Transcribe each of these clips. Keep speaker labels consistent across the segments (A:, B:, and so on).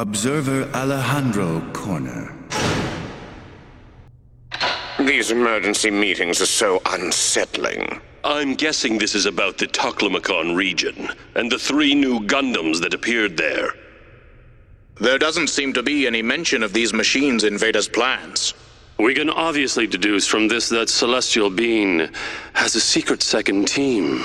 A: Observer Alejandro Corner.
B: These emergency meetings are so unsettling.
C: I'm guessing this is about the Taklamakan region and the three new Gundams that appeared there.
D: There doesn't seem to be any mention of these machines in Veda's plans.
C: We can obviously deduce from this that Celestial Being has a secret second team.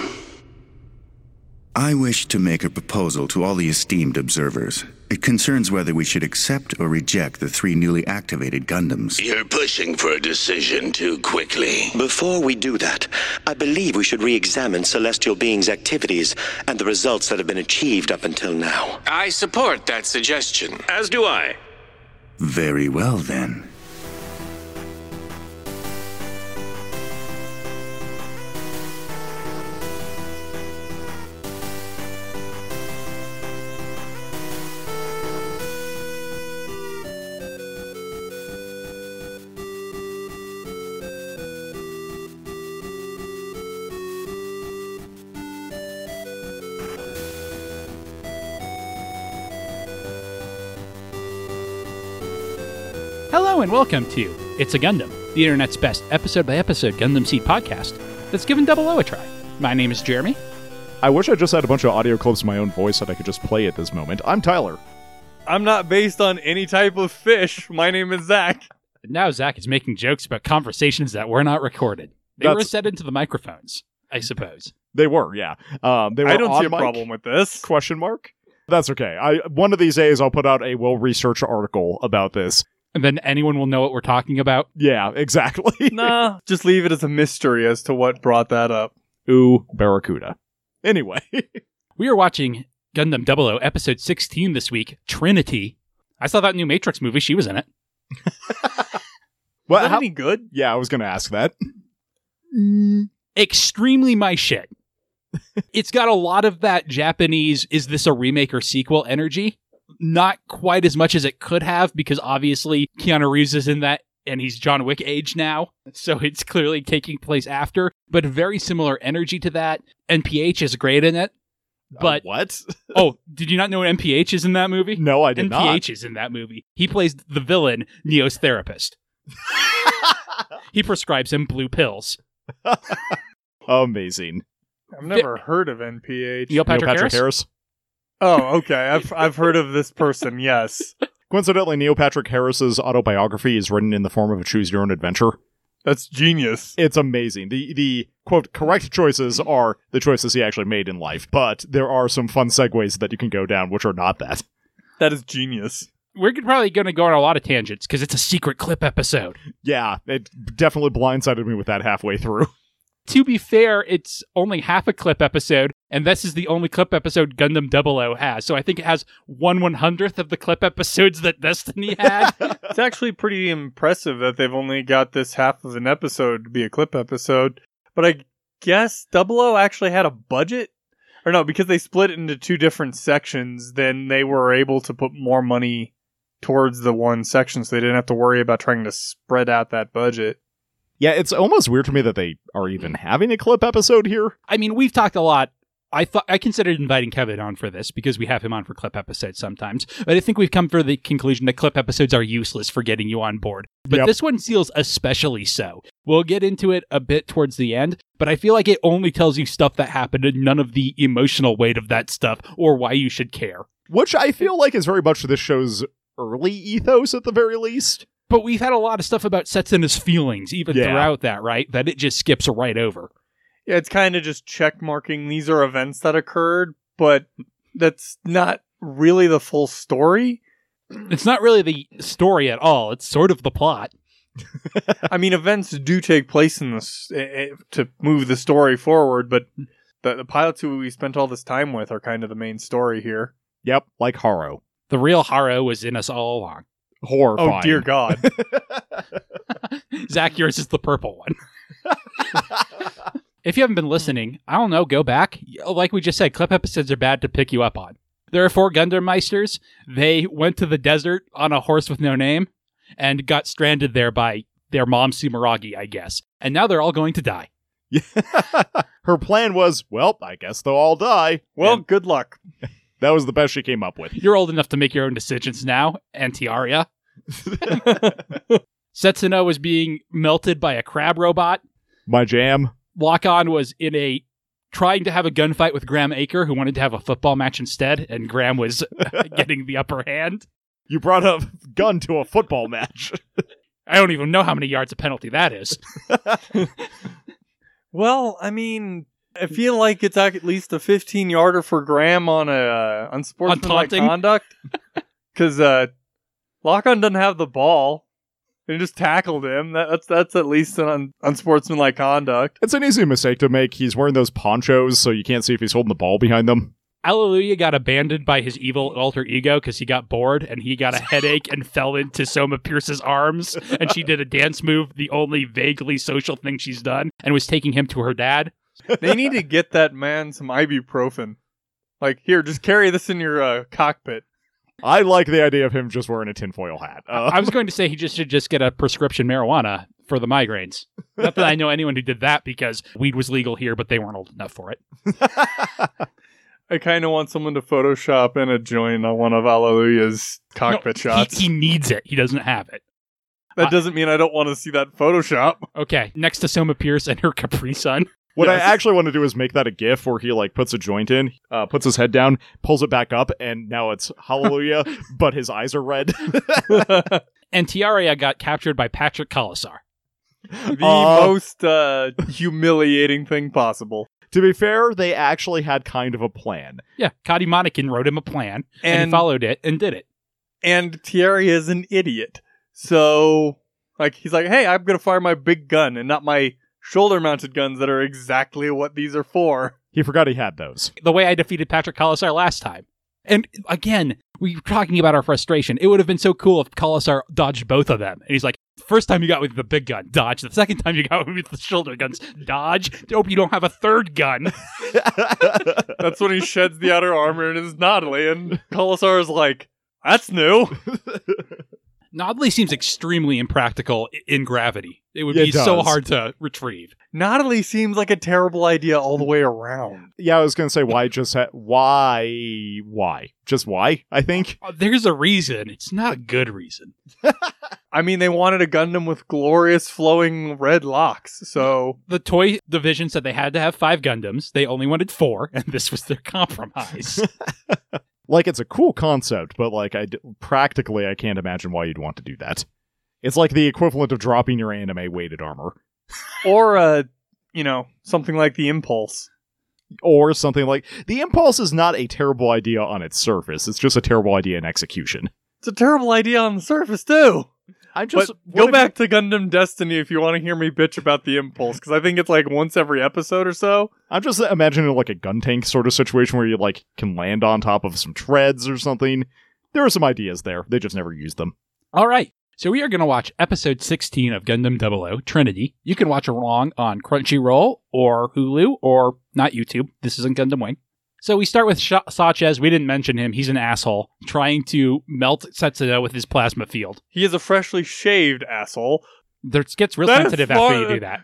A: I wish to make a proposal to all the esteemed observers. It concerns whether we should accept or reject the three newly activated Gundams.
E: You're pushing for a decision too quickly.
F: Before we do that, I believe we should re examine celestial beings' activities and the results that have been achieved up until now.
E: I support that suggestion.
C: As do I.
A: Very well, then.
G: And welcome to It's a Gundam, the internet's best episode by episode Gundam Seed podcast that's given Double O a try. My name is Jeremy.
H: I wish I just had a bunch of audio clips of my own voice that I could just play at this moment. I'm Tyler.
I: I'm not based on any type of fish. My name is Zach.
G: And now Zach is making jokes about conversations that were not recorded. They were
H: That's-
G: set into the microphones, I suppose.
H: They were, yeah. Um, they were
I: I don't
H: on
I: see a
H: mic?
I: problem with this.
H: Question mark. That's okay. I one of these days I'll put out a well-researched article about this.
G: And then anyone will know what we're talking about.
H: Yeah, exactly.
I: Nah, just leave it as a mystery as to what brought that up.
H: Ooh, Barracuda. Anyway,
G: We are watching Gundam 00 episode 16 this week, Trinity. I saw that new Matrix movie. She was in it.
H: well,
I: Is that
H: how-
I: any good?
H: yeah, I was going to ask that.
G: Mm, extremely my shit. it's got a lot of that Japanese is this a remake or sequel energy. Not quite as much as it could have because obviously Keanu Reeves is in that and he's John Wick age now. So it's clearly taking place after, but very similar energy to that. NPH is great in it. But
H: Uh, what?
G: oh, did you not know NPH is in that movie?
H: no, I did not.
G: NPH is in that movie. He plays the villain, Neo's therapist. he prescribes him blue pills.
H: Amazing.
I: I've never heard of NPH.
G: Neil Patrick,
H: Neil Patrick
G: Harris?
H: Harris.
I: Oh, okay. I've I've heard of this person. Yes,
H: Coincidentally, Neil Patrick Harris's autobiography is written in the form of a choose your own adventure.
I: that's genius.
H: It's amazing. The the quote correct choices are the choices he actually made in life, but there are some fun segues that you can go down which are not that.
I: That is genius.
G: we're probably going to go on a lot of tangents because it's a secret clip episode.
H: Yeah, it definitely blindsided me with that halfway through.
G: To be fair, it's only half a clip episode, and this is the only clip episode Gundam 00 has. So I think it has one one hundredth of the clip episodes that Destiny had.
I: It's actually pretty impressive that they've only got this half of an episode to be a clip episode. But I guess Double O actually had a budget, or no, because they split it into two different sections. Then they were able to put more money towards the one section, so they didn't have to worry about trying to spread out that budget.
H: Yeah, it's almost weird to me that they are even having a clip episode here.
G: I mean, we've talked a lot. I thought I considered inviting Kevin on for this because we have him on for clip episodes sometimes. But I think we've come to the conclusion that clip episodes are useless for getting you on board. But
H: Yep.
G: this one feels especially so. We'll get into it a bit towards the end, but I feel like it only tells you stuff that happened and none of the emotional weight of that stuff or why you should care.
H: Which I feel like is very much this show's early ethos at the very least.
G: But we've had a lot of stuff about Setsuna's feelings even
H: Yeah.
G: throughout that, right? That it just skips right over.
I: Yeah, it's kind of just check marking these are events that occurred, but that's not really the full story.
G: It's not really the story at all. It's sort of the plot.
I: I mean, events do take place in this eh, to move the story forward, but the, the pilots who we spent all this time with are kind of the main story here.
H: Yep, like Haro.
G: The real Haro was in us all along.
H: Horrifying.
I: Oh dear God!
G: Zach, yours is the purple one. If you haven't been hmm. listening, I don't know, go back. Like we just said, clip episodes are bad to pick you up on. There are four Gundam Meisters. They went to the desert on a horse with no name and got stranded there by their mom, Sumeragi, I guess. And now they're all going to die.
H: Her plan was, well, I guess they'll all die.
I: well,
H: And
I: good luck.
H: That was the best she came up with.
G: You're old enough to make your own decisions now, Antiaria. Setsuna was being melted by a crab robot.
H: My jam.
G: Lock On was in a trying to have a gunfight with Graham Aker, who wanted to have a football match instead, and Graham was getting the upper hand.
H: You brought a gun to a football match.
G: I don't even know how many yards of penalty that is.
I: Well, I mean, I feel like it's at least a 15 yarder for Graham on a uh, unsportsmanlike conduct. Because uh, Lock-on doesn't have the ball. He just tackled him. That, that's that's at least an un- unsportsmanlike conduct.
H: It's an easy mistake to make. He's wearing those ponchos, so you can't see if he's holding the ball behind them.
G: Allelujah got abandoned by his evil alter ego because he got bored and he got a headache and fell into Soma Peries's arms. And she did a dance move, the only vaguely social thing she's done, and was taking him to her dad.
I: They need to get that man some ibuprofen. Like, here, just carry this in your uh, cockpit.
H: I like the idea of him just wearing a tinfoil hat. Uh,
G: I was going to say he just should just get a prescription marijuana for the migraines. Not that I know anyone who did that because weed was legal here, but they weren't old enough for it.
I: I kind of want someone to Photoshop in a joint on one of Allelujah's cockpit
G: No,
I: shots.
G: He, he needs it. He doesn't have it.
I: that doesn't mean I don't want to see that Photoshop.
G: Okay, next to Soma Peries and her Capri Sun.
H: What
I: Yes.
H: I actually want to do is make that a GIF where he like puts a joint in, uh, puts his head down, pulls it back up, and now it's Hallelujah, but his eyes are red.
G: And Tieria got captured by Patrick Colasour.
I: the
H: Uh,
I: most uh, humiliating thing possible.
H: to be fair, they actually had kind of a plan.
G: Yeah, Kati Mannequin wrote him a plan and,
I: And-
G: he followed it and did it.
I: And Thierry is an idiot. So, like, he's like, hey, I'm going to fire my big gun and not my shoulder mounted guns that are exactly what these are for.
H: He forgot he had those.
G: The way I defeated Patrick Colasour last time. And again, we were talking about our frustration. It would have been so cool if Colasour dodged both of them. And he's like, first time you got with the big gun, dodge. The second time you got with the shoulder guns, dodge. Hope you don't have a third gun.
I: That's when he sheds the outer armor and is Nadleeh. And Colasour is like, that's new.
G: Nadleeh seems extremely impractical in gravity. It would
H: It
G: be so hard to retrieve.
I: Nadleeh seems like a terrible idea all the way around.
H: yeah, I was gonna say why just ha- why why just why I think
G: Uh, There's a reason. It's not a good reason.
I: I mean, they wanted a Gundam with glorious flowing red locks. So,
G: The toy division said they had to have five Gundams. They only wanted four, and this was their compromise.
H: like it's a cool concept, but like I d- practically I can't imagine why you'd want to do that. It's like the equivalent of dropping your anime weighted armor
I: or, uh, you know, something like the Impulse.
H: or something like the impulse is not a terrible idea on its surface. It's just a terrible idea in execution.
I: It's a terrible idea on the surface, too.
H: I'm just
I: but
H: what
I: go
H: if-
I: back to Gundam Destiny if you want to hear me bitch about the Impulse, because I think it's like once every episode or so.
H: I'm just imagining like a gun tank sort of situation where you like can land on top of some treads or something. There are some ideas there. They just never used them.
G: All right. So we are going to watch episode 16 of Gundam 00, Trinity. You can watch along on Crunchyroll or Hulu or not YouTube. This isn't Gundam Wing. So we start with Sha Sanchez. We didn't mention him. He's an asshole trying to melt Setsuna with his plasma field.
I: He is a freshly shaved asshole.
G: It gets real
I: That
G: sensitive after you do that.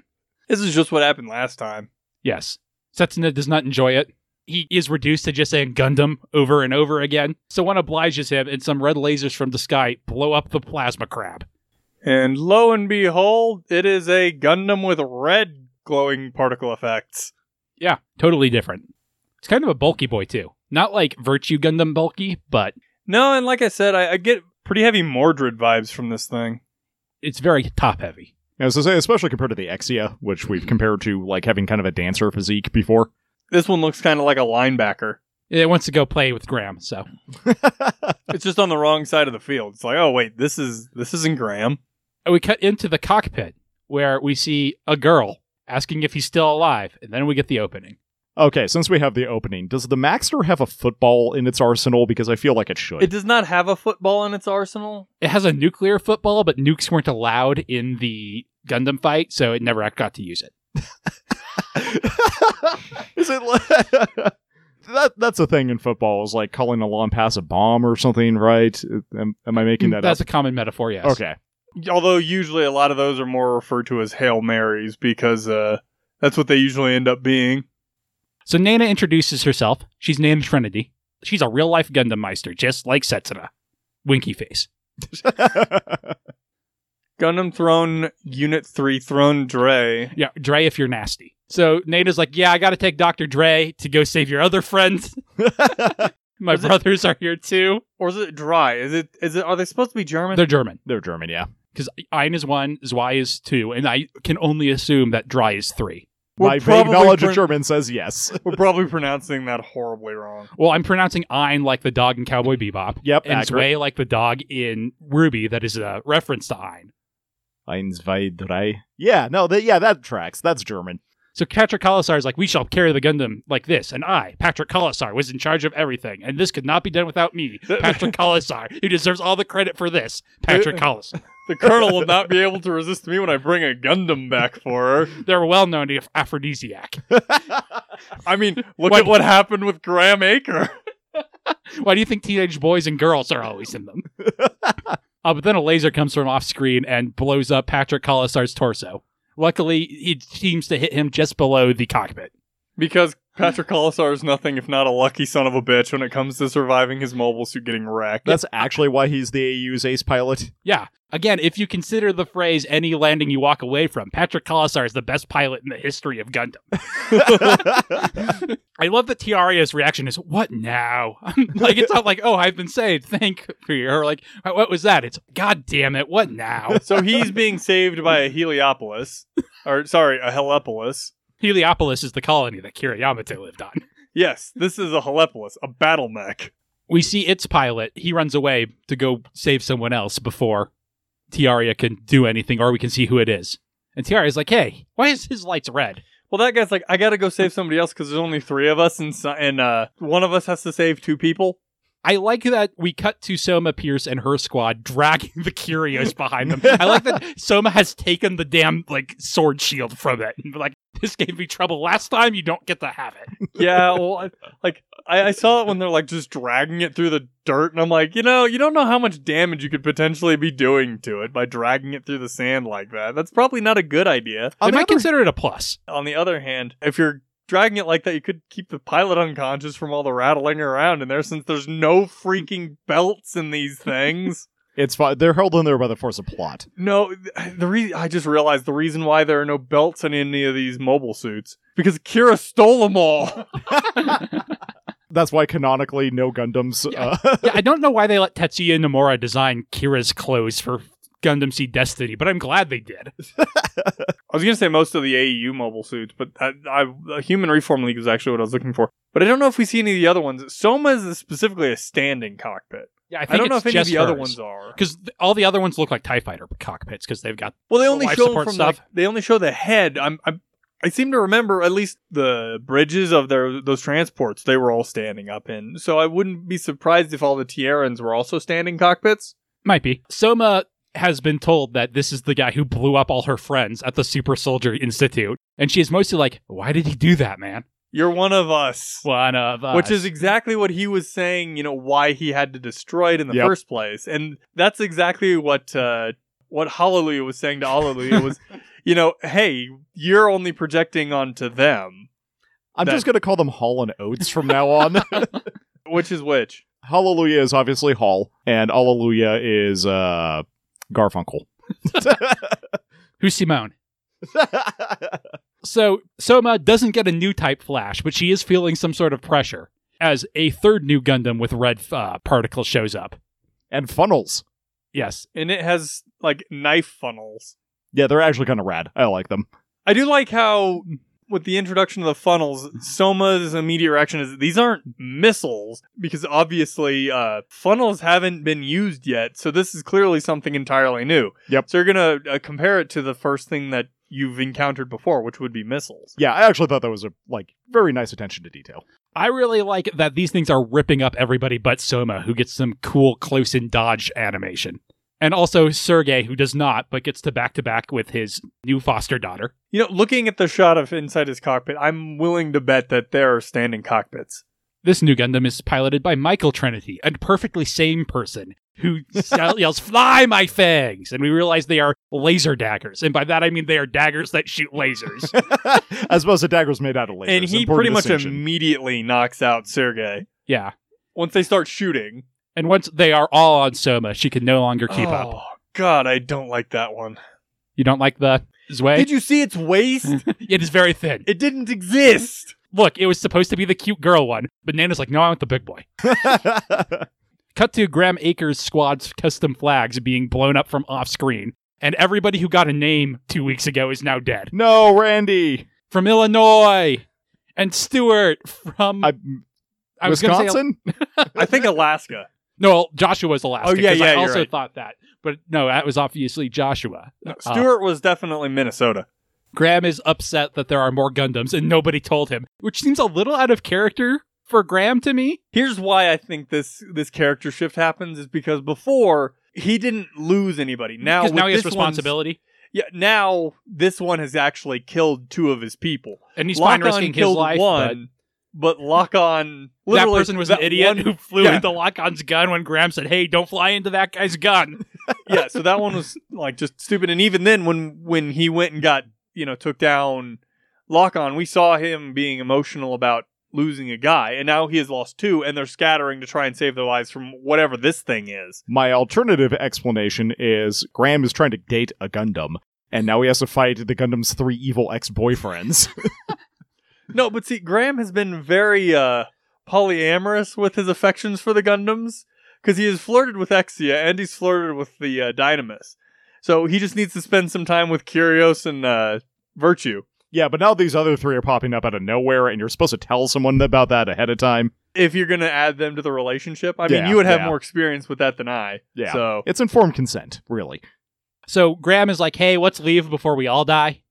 I: This is just what happened last time.
G: Yes. Setsuna does not enjoy it. He is reduced to just saying Gundam over and over again. So one obliges him, and some red lasers from the sky blow up the plasma crab.
I: And lo and behold, it is a Gundam with red glowing particle effects.
G: Yeah, totally different. It's kind of a bulky boy, too. Not like Virtue Gundam bulky, but
I: No, and like I said, I, I get pretty heavy Mordred vibes from this thing.
G: it's very top heavy.
H: As I say, especially compared to the Exia, which we've compared to like having kind of a dancer physique before.
I: This one looks kind of like a linebacker.
G: It wants to go play with Graham, so.
I: It's just on the wrong side of the field. It's like, oh wait, this is this isn't Graham.
G: And we cut into the cockpit where we see a girl asking if he's still alive, and then we get the opening.
H: Okay, since we have the opening, does the Maxter have a football in its arsenal? Because I feel like it should.
I: It does not have a football in its arsenal.
G: It has a nuclear football, but nukes weren't allowed in the Gundam fight, so it never got to use it.
H: Is it like that? That's a thing in football. Is like calling a long pass a bomb or something, right? Am, am I making that
G: That's
H: up?
G: a common metaphor, yes.
H: okay.
I: Although usually a lot of those are more referred to as Hail Marys because uh, that's what they usually end up being.
G: So Nana introduces herself. She's Nana Trinity. She's a real life Gundam Meister, just like Setsuna. Winky face.
I: Gundam Throne Unit 3 Throne Dre.
G: Yeah, Dre if you're nasty. So Nana's like, yeah, I got to take Dr. Dre to go save your other friends. My
I: Was it-
G: brothers are here too.
I: Or is it Dry? Is it is it are they supposed to be German?
G: They're German.
H: They're German, yeah.
G: Because Ein is one, Zwei is two, and I can only assume that Dry is three.
I: We're
H: My vague knowledge
I: pron-
H: of German says yes.
I: We're probably pronouncing that horribly wrong.
G: Well, I'm pronouncing Ein like the dog in Cowboy Bebop.
H: Yep,
G: And
H: accurate.
G: Zwei like the dog in RWBY, that is a reference to Ein.
H: Eins, zwei, drei. Yeah, no, that yeah, that tracks. That's German.
G: So Patrick Colasour is like, we shall carry the Gundam like this, and I, Patrick Colasour, was in charge of everything, and this could not be done without me, Patrick Colasour, who deserves all the credit for this, Patrick Colasour.
I: The Colonel will not be able to resist me when I bring a Gundam back for her.
G: They're well known to aphrodisiac.
I: I mean, look
G: What-
I: at what happened with Graham Aker.
G: Why do you think teenage boys and girls are always in them? uh, but then a laser comes from off screen and blows up Patrick Colasour's torso. Luckily, it seems to hit him just below the cockpit.
I: Because Patrick Colasour is nothing if not a lucky son of a bitch when it comes to surviving his mobile suit getting wrecked.
H: That's actually why he's the AU's ace pilot.
G: Yeah. Again, if you consider the phrase any landing you walk away from, Patrick Colasour is the best pilot in the history of Gundam. I love that Tieria's reaction is, what now? like, it's not like, oh, I've been saved. Thank you. Or like, what was that? It's, God damn it, what now?
I: so he's being saved by a Heliopolis. Or, sorry, a Helepolis.
G: Heliopolis is the colony that Kira Yamato lived on.
I: Yes, this is a Helepolis, a battle mech.
G: We see its pilot. He runs away to go save someone else before Tieria can do anything, or we can see who it is. And Tieria's like, hey, why is his lights red?
I: Well, that guy's like, I gotta go save somebody else because there's only three of us, and, so- and uh, one of us has to save two people.
G: I like that we cut to Soma Peries and her squad dragging the Kyrios behind them. I like that Soma has taken the damn like sword shield from it. And like this gave me trouble last time. You don't get to have it.
I: Yeah, well, I, like I, I saw it when they're like just dragging it through the dirt, and I'm like, you know, you don't know how much damage you could potentially be doing to it by dragging it through the sand like that. That's probably not a good idea.
G: I
H: On the
G: might
H: other-
G: consider it a plus.
I: On the other hand, if you're dragging it like that, you could keep the pilot unconscious from all the rattling around in there, since there's no freaking belts in these things.
H: It's fine. They're held in there by the force of plot.
I: No, the re- I just realized the reason why there are no belts in any of these mobile suits because Kira stole them all.
H: That's why canonically no Gundams. Uh,
G: yeah, I don't know why they let Tetsuya Nomura design Kira's clothes for Gundam Seed Destiny, but I'm glad they did.
I: I was gonna say most of the AEU mobile suits, but I, I, a Human Reform League is actually what I was looking for. But I don't know if we see any of the other ones. Soma is specifically a standing cockpit.
G: Yeah, I,
I: I, don't know if any of the other ones are.
G: because th- all the other ones look like Tie Fighter cockpits because they've got
I: Well, they
G: the
I: only
G: life
I: show
G: support
I: from
G: stuff.
I: like they only show the head. I'm, I'm I seem to remember at least the bridges of their those transports they were all standing up in. So I wouldn't be surprised if all the Tierens were also standing cockpits.
G: Might be. Soma has been told that this is the guy who blew up all her friends at the Super Soldier Institute. And she is mostly like, why did he do that, man?
I: You're one of us.
G: One of us.
I: Which is exactly what he was saying, you know, why he had to destroy it in the
H: Yep.
I: first place. And that's exactly what uh what Hallelujah was saying to Hallelujah was, you know, hey, you're only projecting onto them.
H: I'm
I: That-
H: just going to call them Hall and Oates from now on.
I: Which is which?
H: Hallelujah is obviously Hall, and Hallelujah is uh, Garfunkel.
G: Who's Simone? So Soma doesn't get a new type flash, but she is feeling some sort of pressure as a third new Gundam with red uh, particles shows up.
H: and funnels.
G: Yes.
I: And it has like knife funnels.
H: Yeah, they're actually kind of rad. I like them.
I: I do like how with the introduction of the funnels, Soma's immediate reaction is these aren't missiles because obviously uh, funnels haven't been used yet. So this is clearly something entirely new.
H: Yep.
I: So you're gonna uh, compare it to the first thing that you've encountered before, which would be missiles.
H: Yeah, I actually thought that was a like very nice attention to detail.
G: I really like that these things are ripping up everybody but Soma, who gets some cool close in dodge animation. And also Sergey, who does not, but gets to back to back with his new foster daughter.
I: You know, looking at the shot of inside his cockpit, I'm willing to bet that there are standing cockpits.
G: This new Gundam is piloted by Michael Trinity, a perfectly sane person who yells, Fly, my fangs! And we realize they are laser daggers. And by that I mean they are daggers that shoot lasers.
H: As opposed to daggers made out of lasers.
I: and he
H: Important
I: pretty much
H: distinction.
I: immediately knocks out Sergey.
G: yeah.
I: Once they start shooting.
G: And once they are all on Soma, she can no longer keep
I: oh,
G: up.
I: Oh, God, I don't like that one.
G: You don't like the Zwei?
I: Did you see its waist?
G: it is very thin.
I: it didn't exist.
G: Look, it was supposed to be the cute girl one, but Nana's like, no, I want the big boy. Cut to Graham Akers' squad's custom flags being blown up from off screen, and everybody who got a name two weeks ago is now dead.
H: no, Randy.
G: From Illinois, and Stewart from.
H: I,
G: I was say-
H: Wisconsin?
I: I think Alaska.
G: no, Joshua's Alaska.
I: Oh, yeah,
G: 'cause
I: yeah,
G: I also
I: right.
G: thought that. But no, that was obviously Joshua.
I: No,
G: Uh,
I: Stewart was definitely Minnesota.
G: Graham is upset that there are more Gundams and nobody told him, which seems a little out of character for Graham to me.
I: Here's why I think this this character shift happens is because before he didn't lose anybody. Now
G: now he has responsibility.
I: Yeah, now this one has actually killed two of his people.
G: And he's fine
I: Lock-On
G: risking his
I: killed
G: life. but-
I: one, but Lock On
G: that person was an idiot
I: one-
G: who flew
I: yeah.
G: into Lock-on's gun when Graham said, "Hey, don't fly into that guy's gun."
I: yeah, so that one was like just stupid. And even then, when when he went and got you know took down Lock On, we saw him being emotional about losing a guy, and now he has lost two, and they're scattering to try and save their lives from whatever this thing is.
H: My alternative explanation is Graham is trying to date a Gundam, and now he has to fight the Gundam's three evil ex boyfriends.
I: No, but see, Graham has been very uh polyamorous with his affections for the Gundams because he has flirted with Exia and he's flirted with the uh, Dynamis. So he just needs to spend some time with Kyrios and uh, Virtue.
H: Yeah, but now these other three are popping up out of nowhere, and you're supposed to tell someone about that ahead of time.
I: If you're going to add them to the relationship, I mean, you would have
H: yeah.
I: more experience with that than I.
H: Yeah.
I: So
H: It's informed consent, really.
G: So Graham is like, "Hey, let's leave before we all die."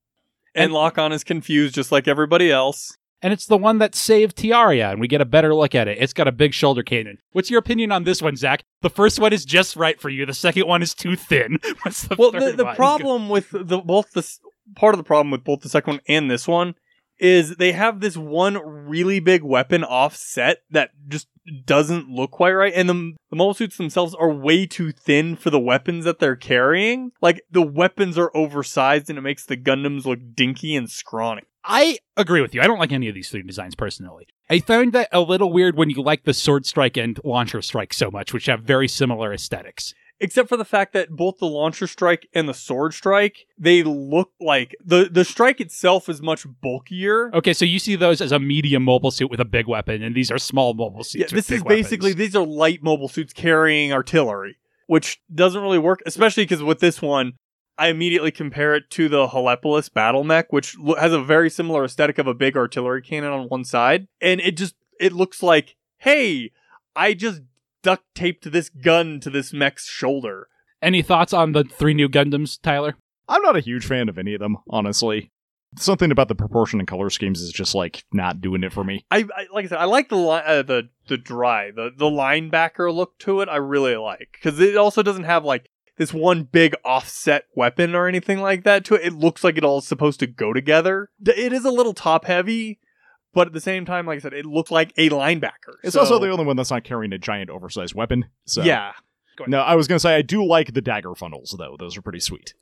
I: and Lock On is confused just like everybody else.
G: And it's the one that saved Tieria, and we get a better look at it. It's got a big shoulder cannon. What's your opinion on this one, Zach? The first one is just right for you. The second one is too thin. What's the
I: Well,
G: third
I: the, the
G: one?
I: problem with the both this part of the problem with both the second one and this one is they have this one really big weapon offset that just doesn't look quite right, and the the mobile suits themselves are way too thin for the weapons that they're carrying. Like the weapons are oversized, and it makes the Gundams look dinky and scrawny.
G: I agree with you. I don't like any of these three designs personally. I found that a little weird when you like the Sword Strike and Launcher Strike so much, which have very similar aesthetics.
I: Except for the fact that both the launcher strike and the sword strike they look like the the strike itself is much bulkier
G: Okay, so you see those as a medium mobile suit with a big weapon, and these are small mobile suits.
I: yeah
G: with
I: this
G: big
I: is basically
G: weapons.
I: these are light mobile suits carrying artillery which doesn't really work especially because with this one i immediately compare it to the Helepolis battle mech which has a very similar aesthetic of a big artillery cannon on one side and it just it looks like hey i just duct taped this gun to this mech's shoulder
G: Any thoughts on the three new Gundams, Tyler?
H: I'm not a huge fan of any of them, honestly. Something about the proportion and color schemes is just like not doing it for me.
I: I, I like I said, I like the li- uh, the the dry the the linebacker look to it. I really like because it also doesn't have like this one big offset weapon or anything like that to it. It looks like it all is supposed to go together. It is a little top heavy, but at the same time, like I said, it looked like a linebacker.
H: It's
I: So-
H: also the only one that's not carrying a giant oversized weapon. So
I: yeah.
H: No, I was gonna say I do like the dagger funnels though. Those are pretty sweet.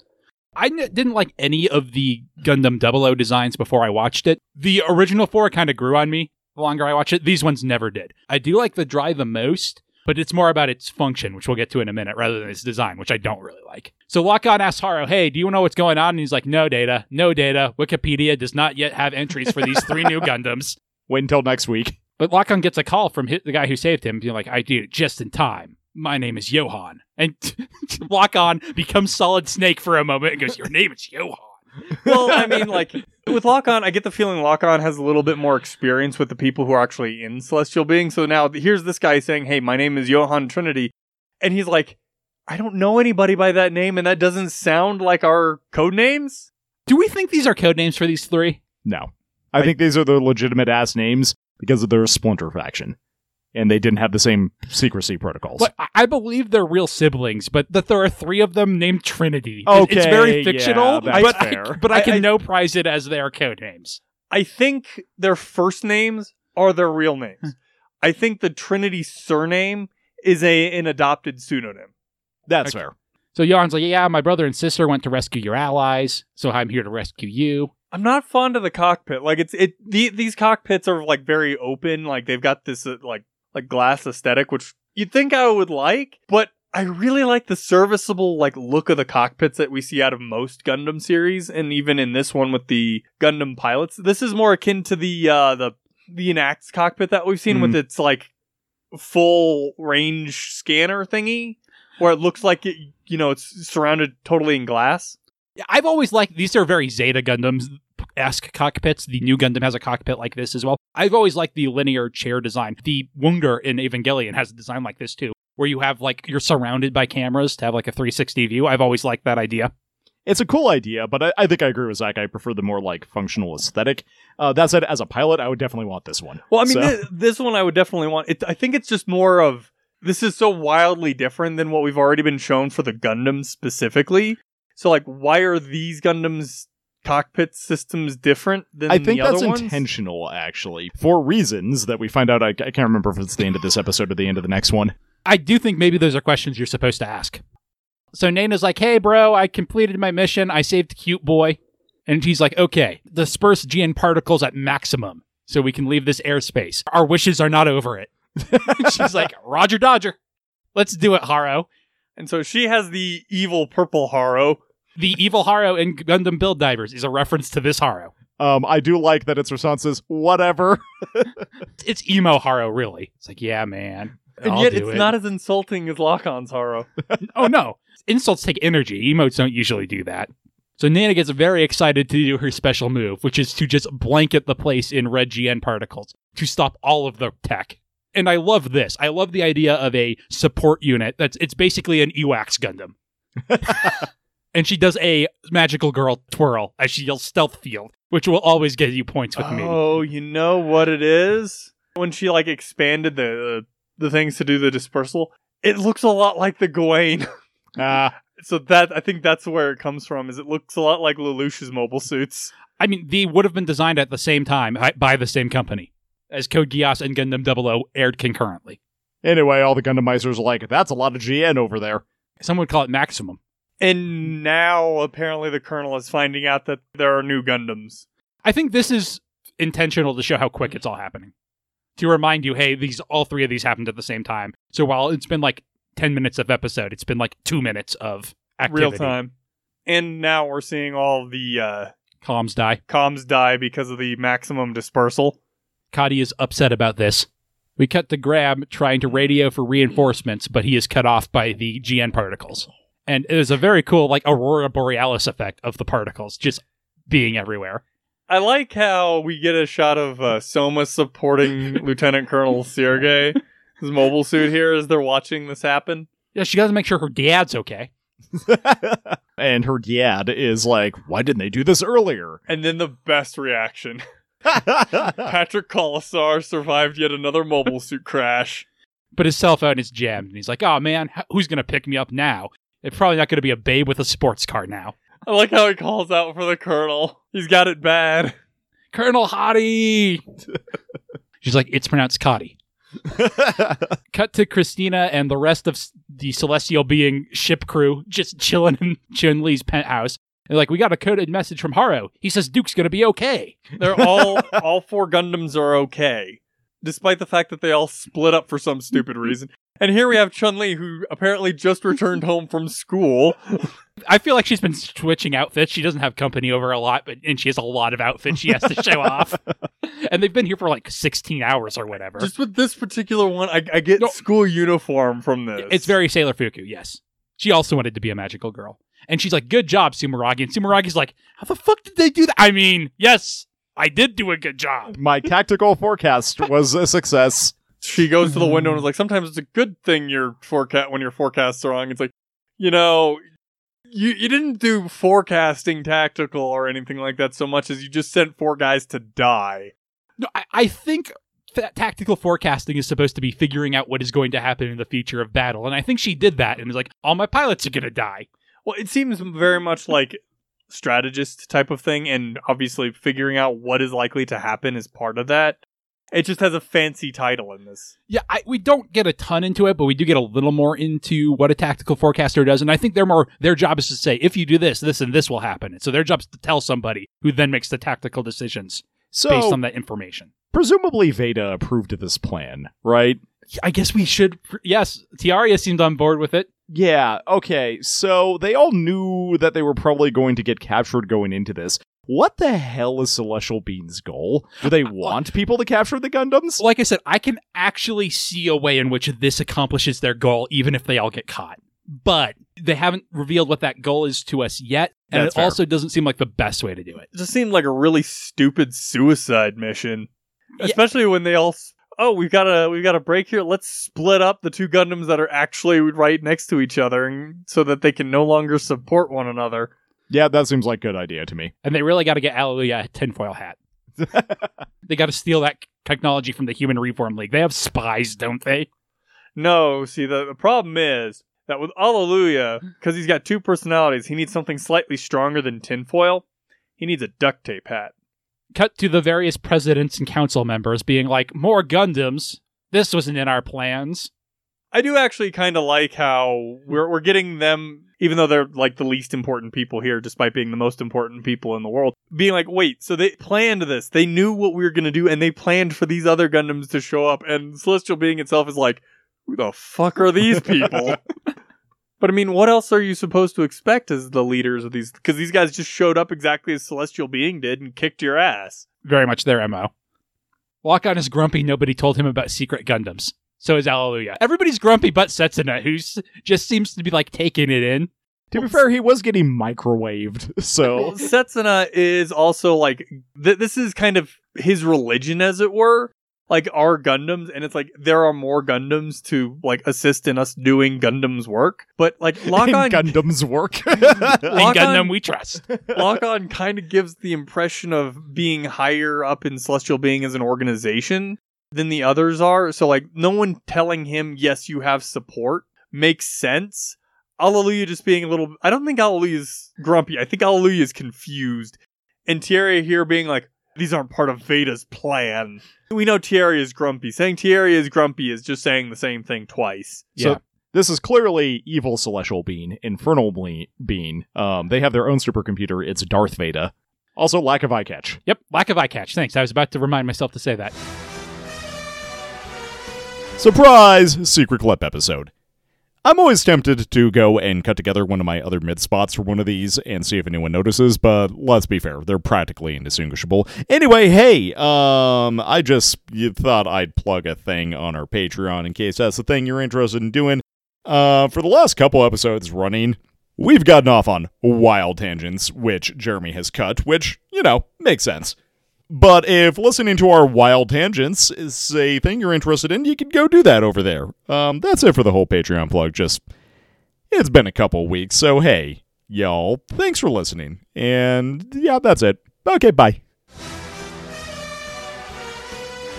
G: I n- didn't like any of the Gundam 00 designs before I watched it. The original four kind of grew on me the longer I watched it. These ones never did. I do like the Drei the most, but it's more about its function, which we'll get to in a minute, rather than its design, which I don't really like. So Lock-On asks Haro, hey, do you know what's going on? And he's like, no data, no data. Wikipedia does not yet have entries for these three new Gundams.
H: Wait until next week.
G: But Lock-On gets a call from the guy who saved him, being like, I did it just in time. My name is Johan. And Lock-On becomes Solid Snake for a moment and goes, your name is Johan.
I: Well, I mean, like with Lock On, I get the feeling Lock On has a little bit more experience with the people who are actually in Celestial Being. So now here's this guy saying, "Hey, my name is Johann Trinity," and he's like, "I don't know anybody by that name, and that doesn't sound like our code names."
G: Do we think these are code names for these three?
H: No. I think these are the legitimate ass names because of their splinter faction. And they didn't have the same secrecy protocols.
G: But I- I believe they're real siblings, but that there are three of them named Trinity. It- it's very fictional,
H: that's
G: but I,
H: fair.
G: but I
I: I-
G: can
I: I-
G: no prize it as their code names.
I: I think their first names are their real names. I think the Trinity surname is a an adopted pseudonym.
H: That's
G: Okay.
H: fair.
G: So Yarn's like, yeah, my brother and sister went to rescue your allies, so I'm here to rescue you.
I: I'm not fond of the cockpit. Like it's it the, these cockpits are like very open. Like they've got this uh, like like glass aesthetic, which you'd think I would like, but I really like the serviceable like look of the cockpits that we see out of most Gundam series, and even in this one with the Gundam pilots. This is more akin to the uh the the Enact cockpit that we've seen with its like full range scanner thingy, where it looks like it you know it's surrounded totally in glass.
G: Yeah, I've always liked these are very Zeta Gundams esque cockpits. The new Gundam has a cockpit like this as well. I've always liked the linear chair design. The Wunder in Evangelion has a design like this too, where you have like you're surrounded by cameras to have like a 360 view. I've always liked that idea.
H: It's a cool idea, but I, I think I agree with Zach. I prefer the more like functional aesthetic. Uh, that said, as a pilot, I would definitely want this one.
I: Well, I mean,
H: So-
I: thi- this one I would definitely want. It, I think it's just more of this is so wildly different than what we've already been shown for the Gundams specifically. So, like, why are these Gundams cockpit systems different than
H: I think
I: the
H: that's
I: other ones?
H: intentional, actually, for reasons that we find out. I, I can't remember if it's the end of this episode or the end of the next one.
G: I do think maybe those are questions you're supposed to ask. So Nana's like, "Hey, bro, I completed my mission. I saved cute boy," and she's like, "Okay, disperse GN particles at maximum, so we can leave this airspace. Our wishes are not over it." she's like, "Roger, Dodger, let's do it, Haro."
I: And so she has the evil purple Haro.
G: The evil Haro in Gundam Build Divers is a reference to this Haro.
H: Um, I do like that its response is whatever.
G: It's emo Haro, really. It's like, yeah, man.
I: And
G: I'll
I: yet it's
G: it."
I: not as insulting as Lock-On's Haro.
G: oh no. Insults take energy. Emotes don't usually do that. So Nana gets very excited to do her special move, which is to just blanket the place in red GN particles to stop all of the tech. And I love this. I love the idea of a support unit that's it's basically an EWAX Gundam. and she does a magical girl twirl as she yells stealth field, which will always get you points with me.
I: Oh, you know what it is? When she like expanded the the things to do the dispersal, it looks a lot like the Gawain.
H: Ah,
I: so that I think that's where it comes from. Is it looks a lot like Lelouch's mobile suits?
G: I mean, they would have been designed at the same time by- by the same company as Code Geass and Gundam 00 aired concurrently.
H: anyway, all the Gundam Meisters are like, that's a lot of GN over there.
G: Some would call it maximum.
I: And now apparently the Colonel is finding out that there are new Gundams.
G: I think this is intentional to show how quick it's all happening. To remind you, hey, these all three of these happened at the same time. So while it's been like 10 minutes of episode, it's been like 2 minutes of activity.
I: Real time. And now we're seeing all the uh,
G: Comms die.
I: comms die because of the maximum dispersal.
G: Kati is upset about this. We cut to Grab trying to radio for reinforcements, but he is cut off by the GN particles. And it is a very cool, like, Aurora Borealis effect of the particles just being everywhere.
I: I like how we get a shot of uh, Soma supporting Lieutenant Colonel Sergei, his mobile suit here, as they're watching this happen.
G: Yeah, she got to make sure her dad's okay.
H: and her dad is like, why didn't they do this earlier?
I: And then the best reaction Patrick Colasour survived yet another mobile suit crash.
G: But his cell phone is jammed, and he's like, oh man, who's going to pick me up now? It's probably not going to be a babe with a sports car now.
I: I like how he calls out for the Colonel. He's got it bad.
G: Colonel Hottie! She's like, it's pronounced Cotty. Cut to Christina and the rest of the celestial being ship crew just chilling in Chun Li's penthouse. They're like, we got a coded message from Haro. He says Duke's going to be okay.
I: They're all all four Gundams are okay, despite the fact that they all split up for some stupid reason. And here we have Chun Li, who apparently just returned home from school.
G: I feel like she's been switching outfits. She doesn't have company over a lot, but and she has a lot of outfits she has to show off. And they've been here for like 16 hours or whatever.
I: Just with this particular one, I, I get
G: No.
I: school uniform from this.
G: It's very Sailor Fuku, yes. She also wanted to be a magical girl. And she's like, good job, Sumeragi. And Sumeragi's like, how the fuck did they do that? I mean, yes, I did do a good job.
H: My tactical forecast was a success.
I: She goes to the window and is like, sometimes it's a good thing your forecast when your forecasts are wrong. It's like, you know, you you didn't do forecasting tactical or anything like that so much as you just sent four guys to die.
G: No, I, I think that tactical forecasting is supposed to be figuring out what is going to happen in the future of battle. And I think she did that and was like, all my pilots are going to die.
I: Well, it seems very much like strategist type of thing, and obviously figuring out what is likely to happen is part of that. It just has a fancy title in this.
G: Yeah, I, we don't get a ton into it, but we do get a little more into what a tactical forecaster does. And I think they're more their job is to say, if you do this, this and this will happen. And so their job is to tell somebody who then makes the tactical decisions
H: So
G: based on that information.
H: presumably Veda approved of this plan, right?
G: I guess we should. Yes, Tieria seemed on board with it.
H: Yeah, okay. So they all knew that they were probably going to get captured going into this. What the hell is Celestial Being's goal? Do they uh, uh, want people to capture the Gundams?
G: Like I said, I can actually see a way in which this accomplishes their goal, even if they all get caught. But they haven't revealed what that goal is to us yet, and
H: That's
G: it
H: fair.
G: also doesn't seem like the best way to do it.
I: It just seemed like a really stupid suicide mission,
G: Yeah.
I: especially when they all. s- Oh, we've got a we've got a break here. Let's split up the two Gundams that are actually right next to each other, and so that they can no longer support one another.
H: Yeah, that seems like a good idea to me.
G: And they really got to get Allelujah a tinfoil hat. they got to steal that technology from the Human Reform League. They have spies, don't they?
I: No, see the, the problem is that with Allelujah, because he's got two personalities, he needs something slightly stronger than tinfoil. He needs a duct tape hat.
G: Cut to the various presidents and council members being like, more Gundams. This wasn't in our plans.
I: I do actually kind of like how we're we're getting them, even though they're like the least important people here, despite being the most important people in the world. Being like, wait, so they planned this. They knew what we were gonna do, and they planned for these other Gundams to show up. And Celestial Being itself is like, who the fuck are these people? but I mean, what else are you supposed to expect as the leaders of these? Because these guys just showed up exactly as Celestial Being did and kicked your ass.
G: Very much their MO. Lock-On is grumpy nobody told him about secret Gundams. So is Allelujah. Everybody's grumpy but Setsuna, who just seems to be like taking it in.
H: To be fair, he was getting microwaved, so
I: Setsuna is also like th- this is kind of his religion, as it were. Like our Gundams, and it's like there are more Gundams to like assist in us doing Gundams work. But like Lock
H: in
I: On,
H: Gundam's work.
G: In
I: Lock
G: Gundam
I: On-
G: we trust.
I: Lock On kind of gives the impression of being higher up in Celestial Being as an organization than the others are. So like no one telling him yes, you have support makes sense. Allelujah just being a little. I don't think Allelujah's grumpy. I think Allelujah is confused, and Thierry here being like, "These aren't part of Veda's plan." We know Thierry is grumpy. Saying Thierry is grumpy is just saying the same thing twice.
H: So
G: Yeah.
H: this is clearly evil celestial being, infernal ble- being. Um, they have their own supercomputer. It's Darth Vader. Also, lack of eye catch.
G: Yep, lack of eye catch. Thanks. I was about to remind myself to say that.
H: Surprise! Secret clip episode. I'm always tempted to go and cut together one of my other mid spots for one of these and see if anyone notices, but let's be fair, they're practically indistinguishable. Anyway, hey, um, I just thought I'd plug a thing on our Patreon in case that's the thing you're interested in doing. Uh, for the last couple episodes running, we've gotten off on wild tangents, which Jeremy has cut, which, you know, makes sense. But if listening to our wild tangents is a thing you're interested in, you can go do that over there. Um, that's it for the whole Patreon plug. Just, it's been a couple weeks, so hey, y'all, thanks for listening. And yeah, that's it. Okay, bye.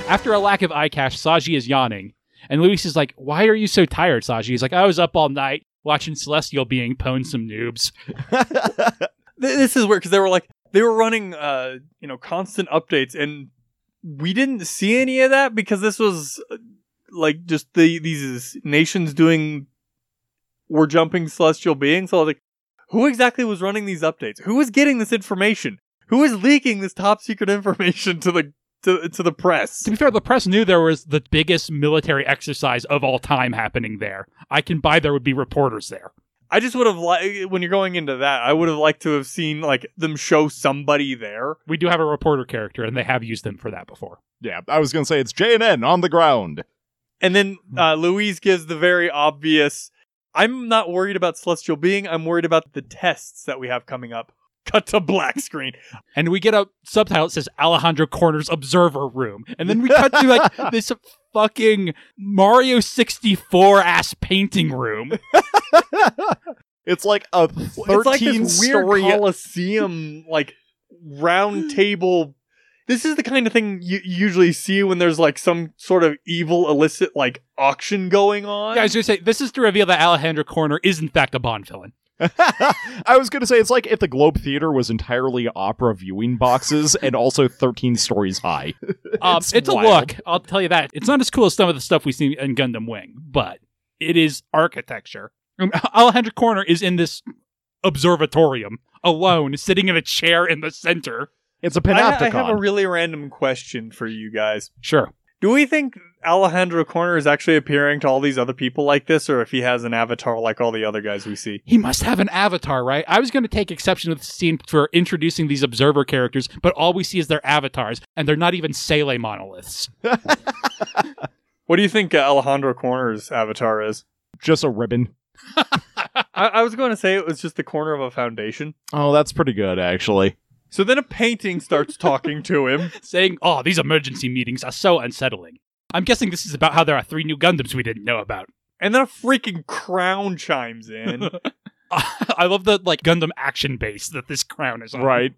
G: After a lack of eye catch, Saji is yawning. And Luis is like, Why are you so tired, Saji? He's like, I was up all night watching Celestial Being pwn some noobs.
I: This is weird because they were like they were running uh you know constant updates and we didn't see any of that because this was uh, like just the these nations doing were jumping celestial beings so I was like who exactly was running these updates who was getting this information who is leaking this top secret information to the to, to the press
G: To be fair, the press knew there was the biggest military exercise of all time happening there. I can buy there would be reporters there.
I: I just would have liked when you're going into that I would have liked to have seen like them show somebody there
G: We do have a reporter character, and they have used them for that before.
H: Yeah, I was gonna say it's JNN on the ground.
I: And then uh, Louise gives the very obvious I'm not worried about Celestial Being, I'm worried about the tests that we have coming up. Cut to black screen.
G: And we get a subtitle that says Alejandro Corner's observer room. And then we cut to like this fucking Mario 64 ass painting room.
H: It's like a
I: It's like
H: 13
I: this weird
H: story.
I: Coliseum, like round table. This is the kind of thing you usually see when there's like some sort of evil illicit like auction going on.
G: Guys, just say this is to reveal that Alejandro Corner is in fact a Bond villain.
H: I was gonna say it's like if the Globe Theater was entirely opera viewing boxes and also 13 stories high.
G: Um,
H: It's
G: it's, a look. I'll tell you that. It's not as cool as some of the stuff we see in Gundam Wing, but it is architecture. Um, Alejandro Corner is in this observatorium alone, sitting in a chair in the center.
H: It's a panopticon.
I: I have a really random question for you guys.
G: Sure.
I: Do we think Alejandro Corner is actually appearing to all these other people like this, or if he has an avatar like all the other guys we see?
G: He must have an avatar, right? I was going to take exception with the scene for introducing these observer characters, but all we see is their avatars, and they're not even SEELE monoliths.
I: What do you think uh, Alejandro Corner's avatar is?
H: Just a ribbon.
I: I, I was going to say it was just the corner of a foundation.
H: Oh, that's pretty good, actually.
I: So then a painting starts talking to him.
G: saying, "Oh, these emergency meetings are so unsettling." I'm guessing this is about how there are three new Gundams we didn't know about.
I: And then a freaking crown chimes in.
G: I love the like Gundam action base that this crown is on.
H: Right.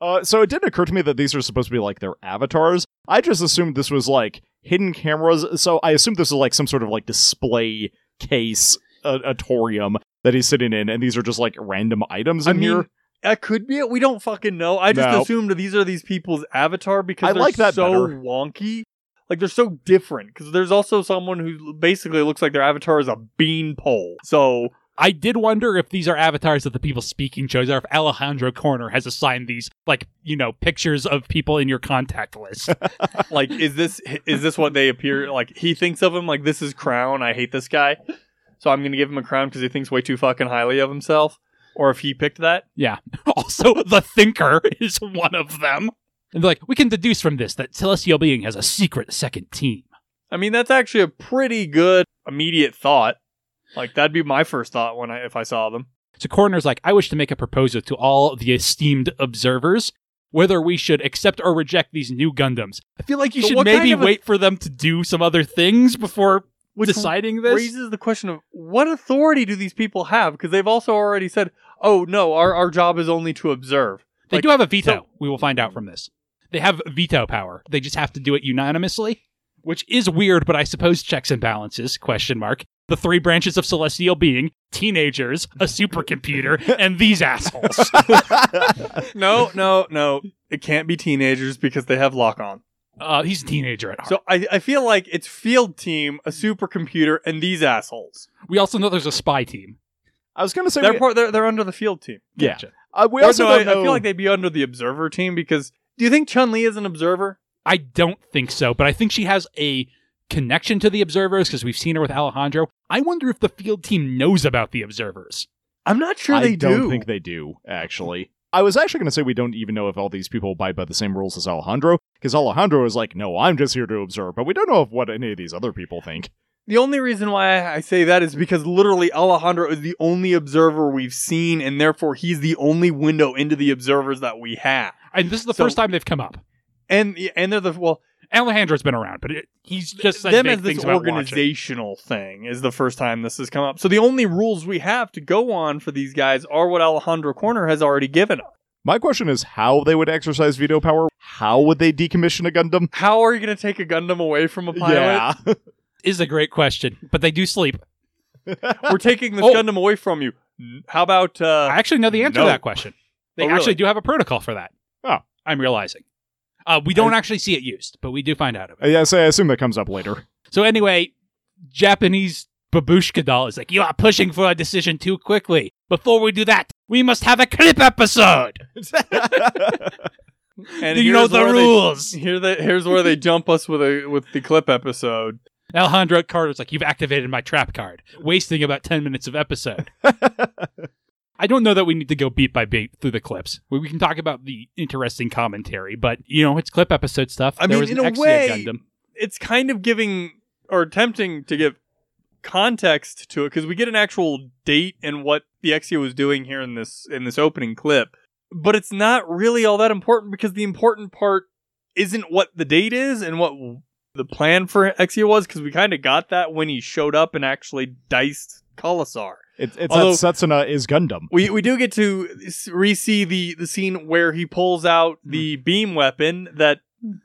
H: Uh, so it didn't occur to me that these are supposed to be like their avatars. I just assumed this was like hidden cameras. So I assumed this was like some sort of like display case, auditorium that he's sitting in, and these are just like random items
I: I
H: in
I: mean,
H: here.
I: That could be it. We don't fucking know. I just
H: No.
I: assumed these are these people's avatar because
H: I
I: they're
H: like that
I: so
H: better.
I: wonky. Like they're so different. Because there's also someone who basically looks like their avatar is a beanpole. So
G: I did wonder if these are avatars that the people speaking chose, or if Alejandro Corner has assigned these, like, you know, pictures of people in your contact list.
I: like is this is this what they appear like he thinks of him like this is crown i hate this guy so i'm gonna give him a crown because he thinks way too fucking highly of himself or if he picked that
G: yeah. Also, the Thinker is one of them. And they're like, we can deduce from this that Celestial Being has a secret second team.
I: i mean that's actually a pretty good immediate thought like that'd be my first thought when i if i saw them
G: So Corner's like, I wish to make a proposal to all the esteemed observers whether we should accept or reject these new Gundams. I feel like you
I: So
G: should
I: what kind
G: maybe
I: of a-
G: wait for them to do some other things before
I: Which
G: deciding this.
I: raises the question of what authority do these people have because they've also already said oh no our, our job is only to observe
G: They
I: Like,
G: do have a veto.
I: so-
G: we will find out from this. They have veto power. They just have to do it unanimously, which is weird, but I suppose checks and balances, question mark. The three branches of celestial being, teenagers, a supercomputer, and these assholes.
I: no no no it can't be teenagers because they have lock on
G: Uh, he's a teenager at heart.
I: So I, I feel like it's field team, a supercomputer, and these assholes.
G: we also know there's a spy team.
H: I was gonna say,
I: They're
H: we-
I: part, they're, they're under the field team.
H: yeah. Uh, we
I: Or
H: also
I: no, I,
H: don't know.
I: I feel like they'd be under the observer team because do you think Chun Li is an observer?
G: I don't think so, but I think she has a connection to the observers because we've seen her with Alejandro. I wonder if the field team knows about the observers.
I: I'm not sure
H: I
I: they
H: don't
I: don't
H: think they do. Actually, I was actually going to say we don't even know if all these people abide by the same rules as Alejandro, because Alejandro is like, no, I'm just here to observe, but we don't know of what any of these other people think.
I: The only reason why I say that is because literally Alejandro is the only observer we've seen, and therefore he's the only window into the observers that we have.
G: And this is the
I: So-
G: first time they've come up.
I: And and they're the well,
G: Alejandro's been around, but it, he's just said
I: them as this
G: things about watching.
I: organizational thing is the first time this has come up. So the only rules we have to go on for these guys are what Alejandro Corner has already given us.
H: My question is how they would exercise veto power. How would they decommission a Gundam?
I: How are you going to take a Gundam away from a pilot?
H: Yeah.
G: Is a great question, but they do sleep.
I: We're taking this
G: Oh.
I: Gundam away from you. N- How about uh
G: I actually know the answer
I: no.
G: to that question. They
I: Oh, really?
G: actually do have a protocol for that.
H: Oh.
G: I'm realizing. Uh, we don't actually see it used, but we do find out of it.
H: yeah, so I assume that comes up later.
G: So anyway, Japanese babushka doll is like, you are pushing for a decision too quickly. Before we do that, we must have a clip episode.
I: and
G: do you know
I: here's
G: the
I: where they-
G: rules?
I: here the, here's where they jump us with a with the clip episode.
G: Alejandro Corner's like, you've activated my trap card, wasting about 10 minutes of episode. I don't know that we need to go beat by beat through the clips. We, we can talk about the interesting commentary, but, you know, it's clip episode stuff.
I: I
G: There
I: mean, in a
G: Exia
I: way-
G: Gundam.
I: It's kind of giving or attempting to give context to it because we get an actual date and what the Exia was doing here in this in this opening clip. But it's not really all that important because the important part isn't what the date is and what the plan for Exia was because we kind of got that when he showed up and actually diced Colasour.
H: It's, it's
I: Although-
H: that Setsuna is Gundam.
I: We we do get to s- re-see the the scene where he pulls out
G: Hmm.
I: the beam weapon that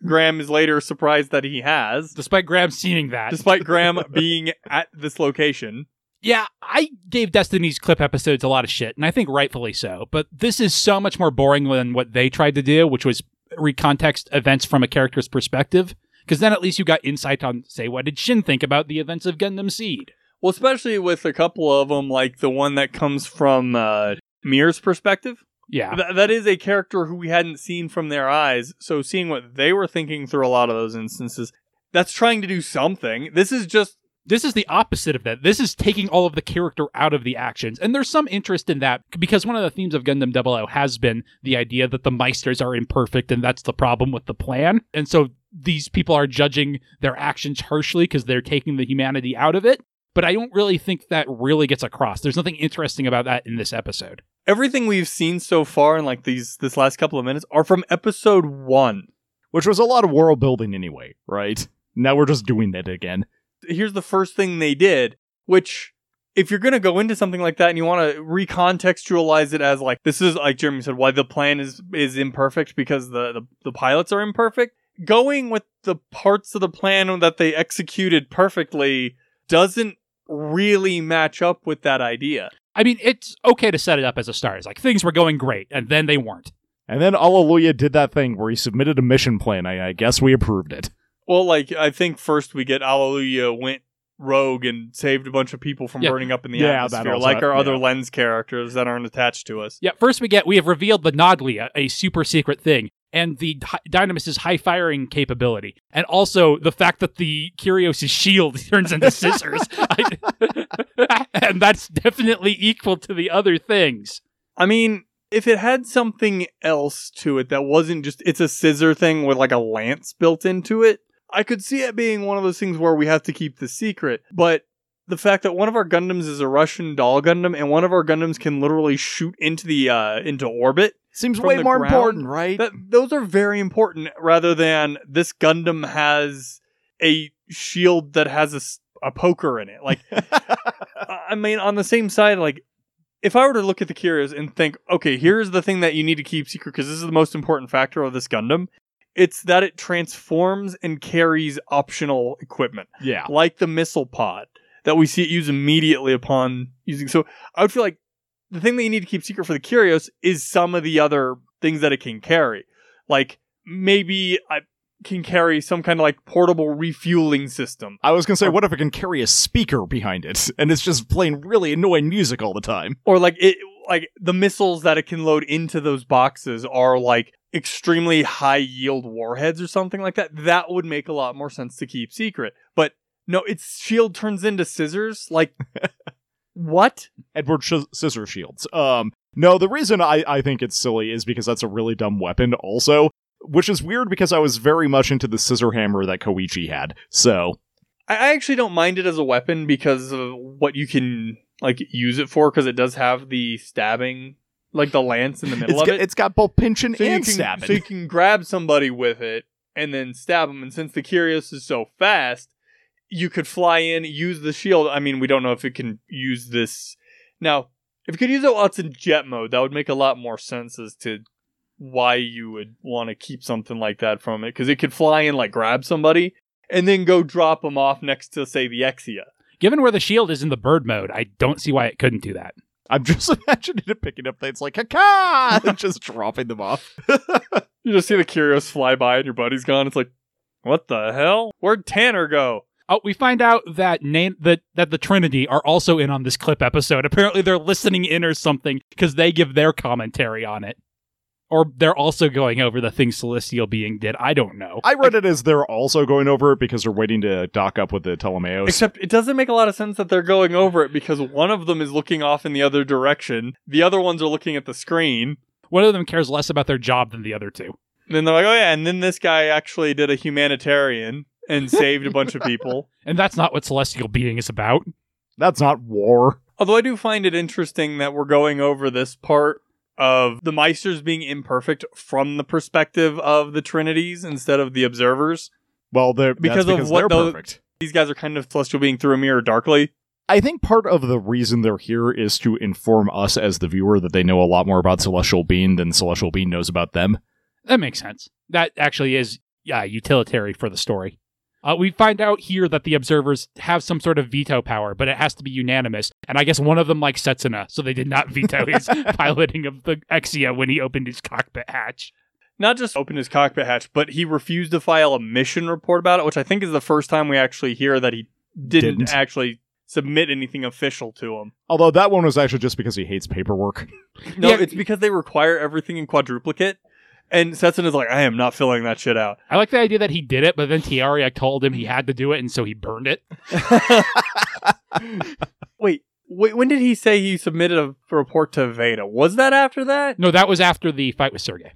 I: Graham is later surprised that he has,
G: Despite Graham seeing that.
I: despite Graham being at this location.
G: Yeah, I gave Destiny's clip episodes a lot of shit, and I think rightfully so. But this is so much more boring than what they tried to do, which was recontext events from a character's perspective. Because then at least you got insight on, say, what did Shin think about the events of Gundam Seed?
I: Well, especially with a couple of them, like the one that comes from uh, Meer's perspective.
G: Yeah.
I: Th- that is a character who we hadn't seen from their eyes. So seeing what they were thinking through a lot of those instances, that's trying to do something. This is just
G: This is the opposite of that. This is taking all of the character out of the actions. And there's some interest in that because one of the themes of Gundam 00 has been the idea that the Meisters are imperfect and that's the problem with the plan. And so these people are judging their actions harshly because they're taking the humanity out of it. But I don't really think that really gets across. There's nothing interesting about that in this episode.
I: everything we've seen so far in like these this last couple of minutes are from episode one.
H: Which was a lot of world building anyway, right? Now we're just doing that again.
I: Here's the first thing they did, which if you're gonna go into something like that and you want to recontextualize it as like this is like Jeremy said, why the plan is is imperfect because the, the the pilots are imperfect. Going with the parts of the plan that they executed perfectly doesn't really match up with that idea.
G: I mean, it's okay to set it up as a start. It's like things were going great, and then they weren't.
H: And then Allelujah did that thing where he submitted a mission plan. I, I guess we approved it.
I: Well, like I think first we get Allelujah went rogue and saved a bunch of people from
G: Yeah.
I: burning up in the
H: Yeah,
I: atmosphere,
H: also-
I: like our other lens characters that aren't attached to us.
G: Yeah, first we get we have revealed the Nadleeh, a super secret thing, and the Dy- Dynamis' high firing capability, and also the fact that the Kyrios' shield turns into scissors, I- and that's definitely equal to the other things.
I: I mean, if it had something else to it that wasn't just it's a scissor thing with like a lance built into it, I could see it being one of those things where we have to keep the secret. But the fact that one of our Gundams is a Russian doll Gundam and one of our Gundams can literally shoot into the uh into orbit
H: Seems way more
I: ground,
H: important, right?
I: That those are very important rather than this Gundam has a shield that has a poker in it. Like, I mean, on the same side, like, if I were to look at the Kyrios and think, okay, here's the thing that you need to keep secret because this is the most important factor of this Gundam, it's that it transforms and carries optional equipment
H: yeah.
I: like the missile pod that we see it use immediately upon using. So I would feel like the thing that you need to keep secret for the Kyrios is some of the other things that it can carry. Like maybe I can carry some kind of like portable refueling system.
H: I was gonna say, what if it can carry a speaker behind it and it's just playing really annoying music all the time?
I: Or like it like the missiles that it can load into those boxes are like extremely high yield warheads or something like that. That would make a lot more sense to keep secret. But no, its shield turns into scissors. Like what?
H: Edward Sh- Scissor Shields. Um, no, the reason I, I think it's silly is because that's a really dumb weapon, also, which is weird because I was very much into the scissor hammer that Koichi had. So,
I: I I actually don't mind it as a weapon because of what you can like use it for because it does have the stabbing, like the lance in the middle
H: it's
I: of
H: got,
I: it.
H: it's got both pinching
I: so you
H: and
I: can
H: stabbing.
I: so you can grab somebody with it and then stab them. And since the Kyrios is so fast, you could fly in, use the shield. I mean, we don't know if it can use this now. If you could use it while it's in jet mode, that would make a lot more sense as to why you would want to keep something like that from it because it could fly in like grab somebody and then go drop them off next to say the Exia.
G: Given where the shield is in the bird mode, I don't see why it couldn't do that.
H: I'm just imagining it picking up things like caca and just dropping them off.
I: You just see the Kyrios fly by and your buddy's gone. It's like, what the hell? Where'd Tanner go?
G: Oh, we find out that Na- that that the Trinity are also in on this clip episode. Apparently, they're listening in or something because they give their commentary on it, or they're also going over the things Celestial Being did. I don't know.
H: I read it as they're also going over it because they're waiting to dock up with the Ptolemaios.
I: Except it doesn't make a lot of sense that they're going over it because one of them is looking off in the other direction. The other ones are looking at the screen.
G: One of them cares less about their job than the other two.
I: And then they're like, oh yeah, and then this guy actually did a humanitarian and saved a bunch of people.
G: And that's not what Celestial Being is about.
H: That's not war.
I: Although I do find it interesting that we're going over this part of the Meisters being imperfect from the perspective of the Trinities instead of the observers.
H: Well, they're
I: Because
H: that's
I: of what
H: they're
I: the-
H: perfect.
I: These guys are kind of celestial being through a mirror darkly.
H: I think part of the reason they're here is to inform us as the viewer that they know a lot more about Celestial Being than Celestial Being knows about them.
G: That makes sense. That actually is yeah, utilitarian for the story. Uh, we find out here that the observers have some sort of veto power, but it has to be unanimous. And I guess one of them likes Setsuna, so they did not veto his piloting of the Exia when he opened his cockpit hatch.
I: Not just opened his cockpit hatch, but he refused to file a mission report about it, which I think is the first time we actually hear that he didn't,
H: Didn't.
I: actually submit anything official to him.
H: Although that one was actually just because he hates paperwork.
I: No,
G: Yeah.
I: it's because they require everything in quadruplicate. And Setsuna's like, I am not filling that shit out.
G: I like the idea that he did it, but then Tieria told him he had to do it, and so he burned it.
I: Wait, wait, when did he say he submitted a report to Veda? Was that after that?
G: No, that was after the fight with Sergey.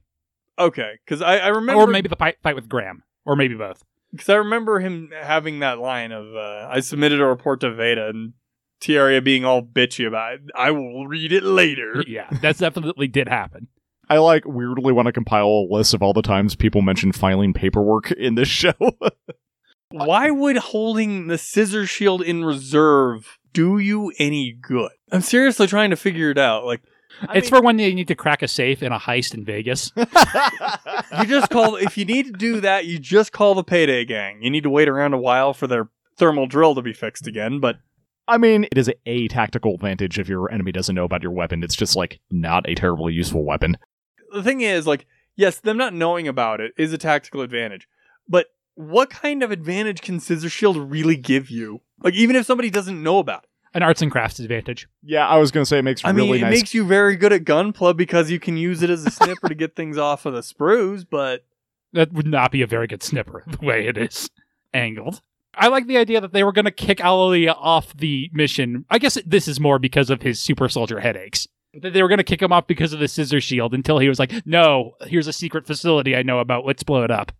I: Okay, because I, I remember,
G: Or maybe the fight, fight with Graham. Or maybe both.
I: because I remember him having that line of, uh, "I submitted a report to Veda," and Tieria being all bitchy about it. I will read it later.
G: Yeah, that's definitely did happen.
H: I like weirdly want to compile a list of all the times people mention filing paperwork in this show.
I: Why would holding the scissor shield in reserve do you any good? I'm seriously trying to figure it out. Like,
G: it's for when you need to crack a safe in a heist in Vegas.
I: you just call if you need to do that, you just call the payday gang. You need to wait around a while for their thermal drill to be fixed again, but
H: I mean, it is a tactical advantage if your enemy doesn't know about your weapon. It's just like not a terribly useful weapon.
I: The thing is, like, yes, them not knowing about it is a tactical advantage, but what kind of advantage can Scissor Shield really give you? Like, even if somebody doesn't know about it.
G: An arts and crafts advantage.
H: Yeah, I was gonna say it makes
I: I
H: really
I: mean, it
H: nice.
I: makes you very good at gunpla because you can use it as a snipper to get things off of the sprues, but
G: That would not be a very good snipper the way it is angled. I like the idea that they were going to kick Allelujah off the mission. I guess this is more because of his super soldier headaches. That they were going to kick him off because of the scissor shield until he was like, "No, here's a secret facility I know about. Let's blow it up."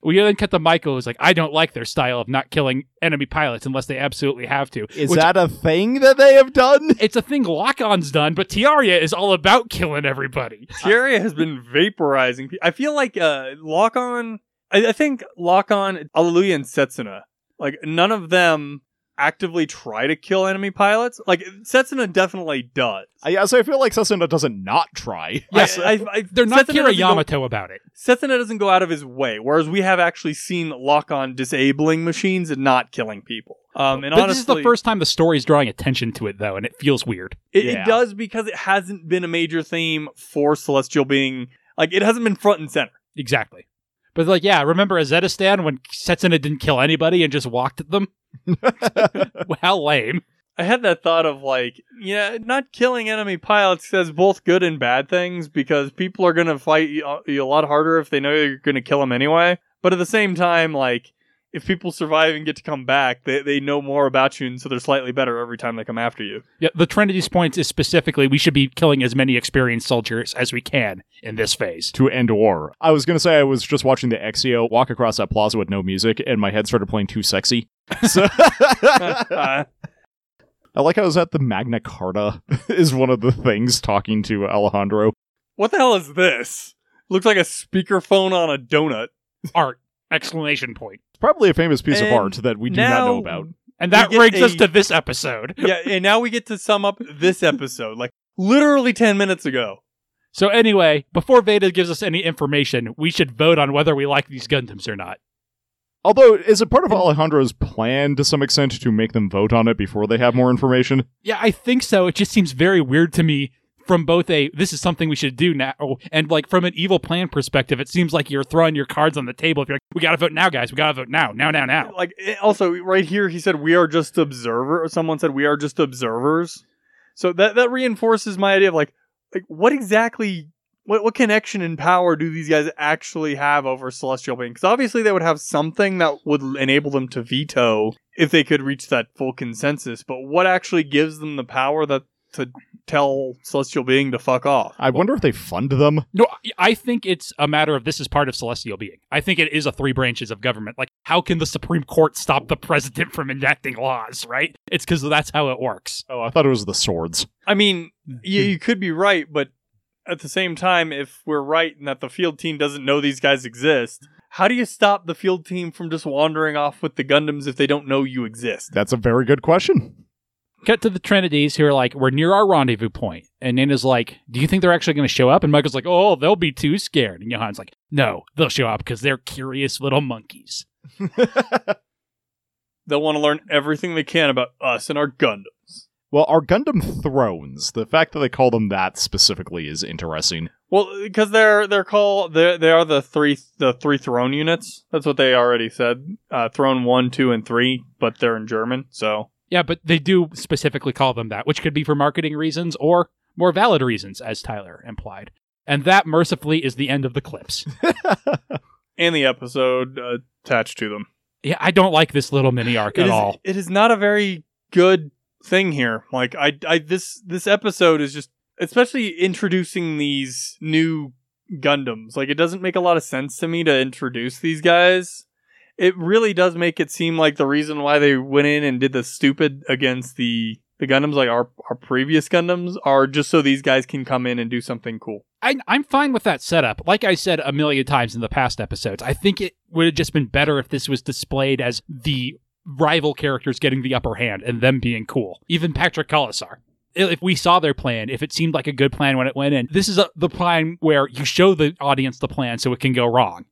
G: We then cut to Michael, who's like, "I don't like their style of not killing enemy pilots unless they absolutely have to."
H: is
G: Which-
H: that a thing that they have done?
G: It's a thing Lock-On's done, but Tieria is all about killing everybody.
I: Tieria has been vaporizing. pe- I feel like uh, Lock On, I, I think Lock On, Allelujah, and Setsuna, like none of them actively try to kill enemy pilots. Like Setsuna definitely does.
H: I, yeah, so I feel like Sasuna doesn't not try.
G: Yes,
I: I, I, I,
G: They're not
I: Setsuna
G: Kira
I: doesn't go-
G: Yamato about it.
I: Setsuna doesn't go out of his way, whereas we have actually seen Lock On disabling machines and not killing people. Um, and
G: But
I: honestly,
G: this is the first time the story's drawing attention to it, though, and it feels weird.
I: It,
H: Yeah.
I: it does because it hasn't been a major theme for Celestial being like it hasn't been front and center.
G: Exactly. But like, yeah, remember Azadistan when Setsuna didn't kill anybody and just walked at them? How lame.
I: I had that thought of like, yeah, not killing enemy pilots says both good and bad things because people are going to fight you you a lot harder if they know you're going to kill them anyway. But at the same time, like, if people survive and get to come back, they, they know more about you, and so they're slightly better every time they come after you.
G: Yeah, the Trinity's points is specifically we should be killing as many experienced soldiers as we can in this phase.
H: to end war. I was gonna say I was just watching the Exia walk across that plaza with no music, and my head started playing too sexy. So
I: Uh,
H: I like how I was at the Magna Carta is one of the things talking to Alejandro.
I: what the hell is this? Looks like a speakerphone on a donut.
G: Art! Exclamation point.
H: It's probably a famous piece of art that we do not know about.
G: And that
I: We get
G: brings us to this episode.
I: yeah, and now we get to sum up this episode, like literally 10 minutes ago.
G: So anyway, before Veda gives us any information, we should vote on whether we like these Gundams or not.
H: Although, is it part of Alejandro's plan to some extent to make them vote on it before they have more information?
G: Yeah, I think so. It just seems very weird to me from both a this is something we should do now and like from an evil plan perspective. It seems like you're throwing your cards on the table. If you're like, we gotta vote now, guys. We gotta vote now, now, now, now.
I: Like, eh, also, right here, he said, We are just observer, or someone said, We are just observers. So that, that reinforces my idea of like, like what exactly, what, what connection and power do these guys actually have over Celestial Being? Because obviously they would have something that would enable them to veto if they could reach that full consensus. But what actually gives them the power that to tell Celestial Being to fuck off?
H: I wonder if they fund them.
G: No, I think it's a matter of this is part of celestial being. I think it is a three branches of government. Like, how can the Supreme Court stop the president from enacting laws? Right? It's because that's how it works.
H: Oh, I thought it was the swords.
I: I mean, you, you could be right, but at the same time, if we're right and that the field team doesn't know these guys exist, how do you stop the field team from just wandering off with the Gundams if they don't know you exist?
H: That's a very good question.
G: Cut to the Trinities who are like, we're near our rendezvous point. And Nina's like, do you think they're actually going to show up? And Michael's like, oh, they'll be too scared. And Johan's like, no, they'll show up because they're curious little monkeys.
I: They'll want to learn everything they can about us and our Gundams.
H: Well, our Gundam Thrones, the fact that they call them that specifically is interesting.
I: Well, because they're they're called they they are the three the three throne units. That's what they already said. Uh, throne one, two, and three, but they're in German. So
G: Yeah, but they do specifically call them that, which could be for marketing reasons or more valid reasons, as Tyler implied. And that, mercifully, is the end of the clips.
I: and the episode uh, attached to them.
G: Yeah, I don't like this little mini arc
I: It
G: at
I: is-
G: all.
I: It is not a very good thing here. Like I, I this this episode is just, especially introducing these new Gundams. Like it doesn't make a lot of sense to me to introduce these guys. It really does make it seem like the reason why they went in and did the stupid against the the Gundams, like our our previous Gundams, are just so these guys can come in and do something cool.
G: I, I'm fine with that setup. Like I said a million times in the past episodes, I think it would have just been better if this was displayed as the rival characters getting the upper hand and them being cool. Even Patrick Colasour. If we saw their plan, if it seemed like a good plan when it went in, this is a, the plan where you show the audience the plan so it can go wrong.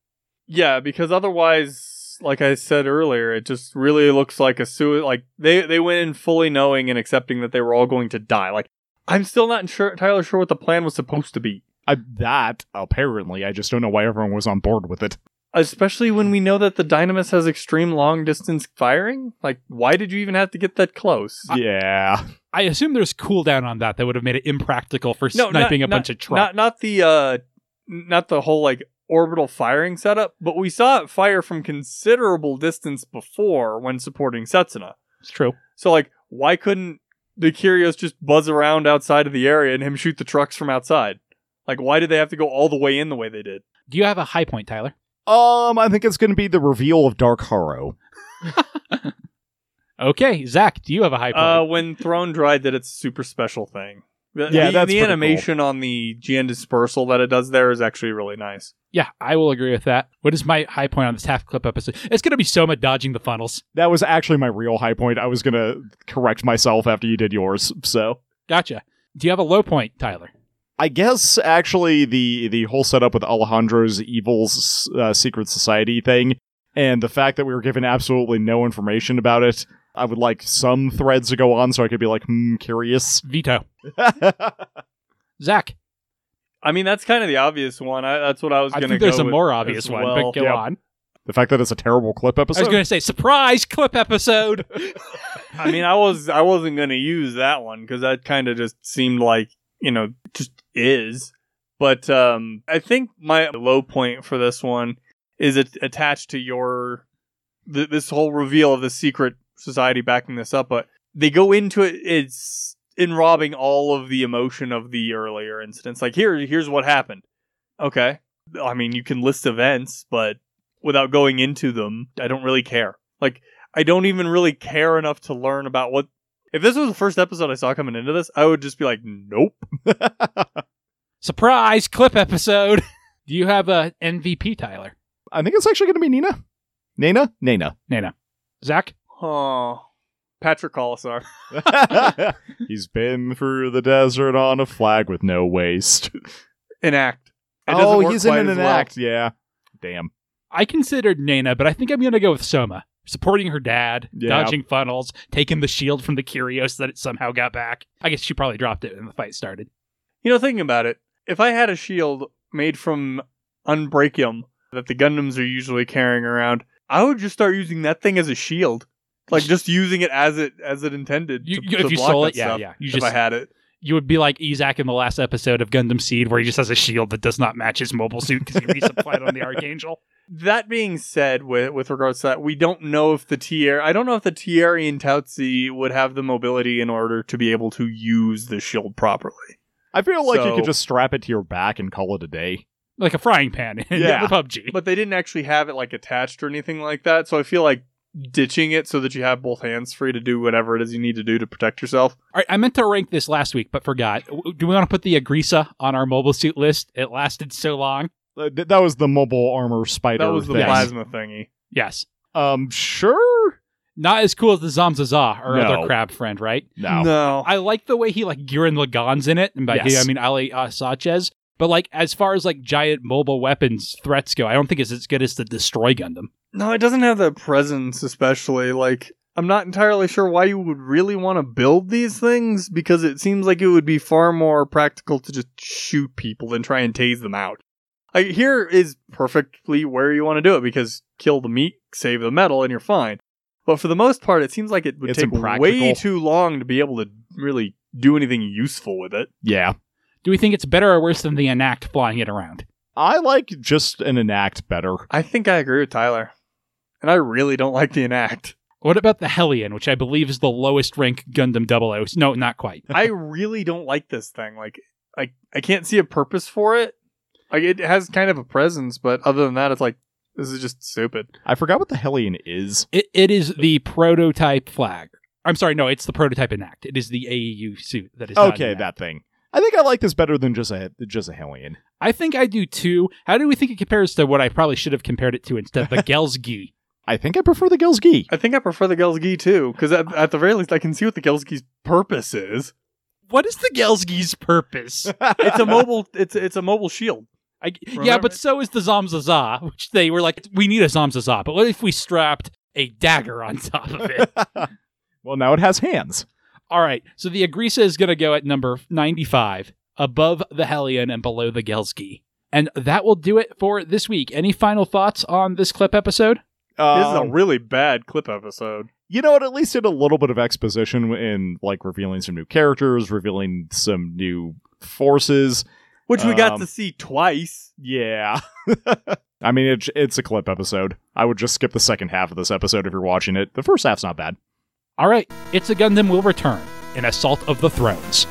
I: Yeah, because otherwise, like I said earlier, it just really looks like a sui- Like they they went in fully knowing and accepting that they were all going to die. Like I'm still not sure, entirely sure what the plan was supposed to be.
H: I, that apparently, I just don't know why everyone was on board with it.
I: Especially when we know that the Dynamis has extreme long distance firing. Like, why did you even have to get that close?
H: yeah,
G: I assume there's cooldown on that that would have made it impractical for
I: No,
G: sniping
I: not-
G: a bunch of trucks.
I: Not not the uh, not the whole like orbital firing setup, but we saw it fire from considerable distance before when supporting Setsuna.
G: It's true.
I: So like, why couldn't the Kyrios just buzz around outside of the area and him shoot the trucks from outside? Like, why did they have to go all the way in the way they did?
G: Do you have a high point, Tyler?
H: um, I think it's going to be the reveal of Dark Haro.
G: Okay, Zach, do you have a high point?
I: Uh, when Throne Drei did its super special thing. The,
H: Yeah,
I: the,
H: that's
I: the
H: pretty
I: animation on the GN dispersal that it does there is actually really nice.
G: yeah, I will agree with that. What is my high point on this half clip episode? It's going to be Soma dodging the funnels.
H: That was actually my real high point. I was going to correct myself after you did yours. So
G: Gotcha. Do you have a low point, Tyler?
H: I guess actually the the whole setup with Alejandro's Evil's uh, secret society thing, and the fact that we were given absolutely no information about it. I would like some threads to go on so I could be like, hmm, curious.
G: Veto. Zach,
I: I mean, that's kind of the obvious one. I, that's what I was
G: I
I: going to
G: think
I: go
G: there's a
I: with
G: more obvious
I: as
G: one,
I: well.
G: but go
H: Yep.
G: on.
H: the fact that it's a terrible clip episode.
G: I
H: episode.
G: was going to say surprise clip episode.
I: I mean, I was I wasn't going to use that one because that kind of just seemed like you know just is. But um, I think my low point for this one is it attached to your th- this whole reveal of the secret society backing this up. But they go into it. It's in robbing all of the emotion of the earlier incidents. Like here, here's what happened. Okay, I mean you can list events, but without going into them, I don't really care. Like I don't even really care enough to learn about what. If this was the first episode I saw coming into this, I would just be like, nope.
G: surprise clip episode. Do you have a MVP, Tyler?
H: I think it's actually going to be Nina. Nina? Nana.
G: Nana. Zach?
I: Oh, Patrick Colasour.
H: He's been through the desert on a flag with no waist.
I: Enact. It
H: oh, he's in
I: quite
H: an
I: well.
H: act. Yeah. Damn.
G: I considered Nana, but I think I'm going to go with Soma. Supporting her dad,
H: Yeah.
G: dodging funnels, taking the shield from the Kyrios that it somehow got back. I guess she probably dropped it when the fight started.
I: You know, thinking about it, if I had a shield made from unbreakium that the Gundams are usually carrying around, I would just start using that thing as a shield. Like just using it as it as it intended. To,
G: you-
I: to
G: if you
I: block
G: stole
I: that
G: it, yeah,
I: stuff,
G: yeah. You
I: if
G: just-
I: I had it.
G: You would be like Yzak in the last episode of Gundam Seed, where he just has a shield that does not match his mobile suit because he resupplied on the Archangel.
I: That being said, with with regards to that, we don't know if the Tier I don't know if the Thierry and Taozi would have the mobility in order to be able to use the shield properly.
H: I feel like you could just strap it to your back and call it a day.
G: Like a frying pan in
H: Yeah.
G: the PUBG.
I: But they didn't actually have it like attached or anything like that. So I feel like ditching it so that you have both hands free to do whatever it is you need to do to protect yourself.
G: All right, I meant to rank this last week, but forgot. Do we want to put the Agrissa on our mobile suit list? It lasted so long.
H: Uh, th- that was the mobile armor spider.
I: That was the
H: thing.
I: plasma thingy.
G: Yes.
H: Um, sure.
G: Not as cool as the Zamzaza, our
H: No.
G: other crab friend, right?
H: No.
I: No.
G: I like the way he like Gurren Lagann's in it, and by
H: Yes.
G: he I mean Ali uh, Saachez. But like as far as like giant mobile weapons threats go, I don't think it's as good as the Destroy Gundam.
I: No, it doesn't have the presence, especially. Like, I'm not entirely sure why you would really want to build these things because it seems like it would be far more practical to just shoot people than try and tase them out. Like, here is perfectly where you want to do it because kill the meat, save the metal, and you're fine. But for the most part, it seems like it would
H: It's
I: take
H: impractical.
I: way too long to be able to really do anything useful with it.
H: Yeah.
G: Do we think it's better or worse than the Enact flying it around?
H: I like just an enact better.
I: I think I agree with Tyler. And I really don't like the enact.
G: What about the Hellion, which I believe is the lowest rank Gundam 00? No, not quite.
I: I really don't like this thing. Like, I I can't see a purpose for it. Like, it has kind of a presence, but other than that, it's like this is just stupid.
H: I forgot what the Hellion is.
G: It, it is the prototype flag. I'm sorry, no, it's the prototype Enact. It is the AEU suit that is
H: Okay,
G: Enact.
H: that thing. I think I like this better than just a just a Hellion.
G: I think I do too. How do we think it compares to what I probably should have compared it to instead? The Gelsgi.
H: I think I prefer the Gilsgi.
I: I think I prefer the Gelsgi too, because at, at the very least, I can see what the Gelsgi's purpose is.
G: What is the Gelsgi's purpose?
I: It's a mobile. It's it's a mobile shield.
G: I, yeah, but so is the Zamzaza, which they were like, we need a Zamzaza, but what if we strapped a dagger on top of it?
H: well, now it has hands.
G: All right, so the Agrissa is going to go at number 95, above the Hellion and below the Gelski. And that will do it for this week. Any final thoughts on this clip episode?
I: This is a
H: Um,
I: really bad clip episode.
H: you know what? At least did a little bit of exposition in like revealing some new characters, revealing some new forces.
I: Which we got
H: Um,
I: to see twice.
H: Yeah. I mean, it's it's a clip episode. I would just skip the second half of this episode if you're watching it. The first half's not bad.
G: All right, It's a Gundam will return in Assault of the Thrones.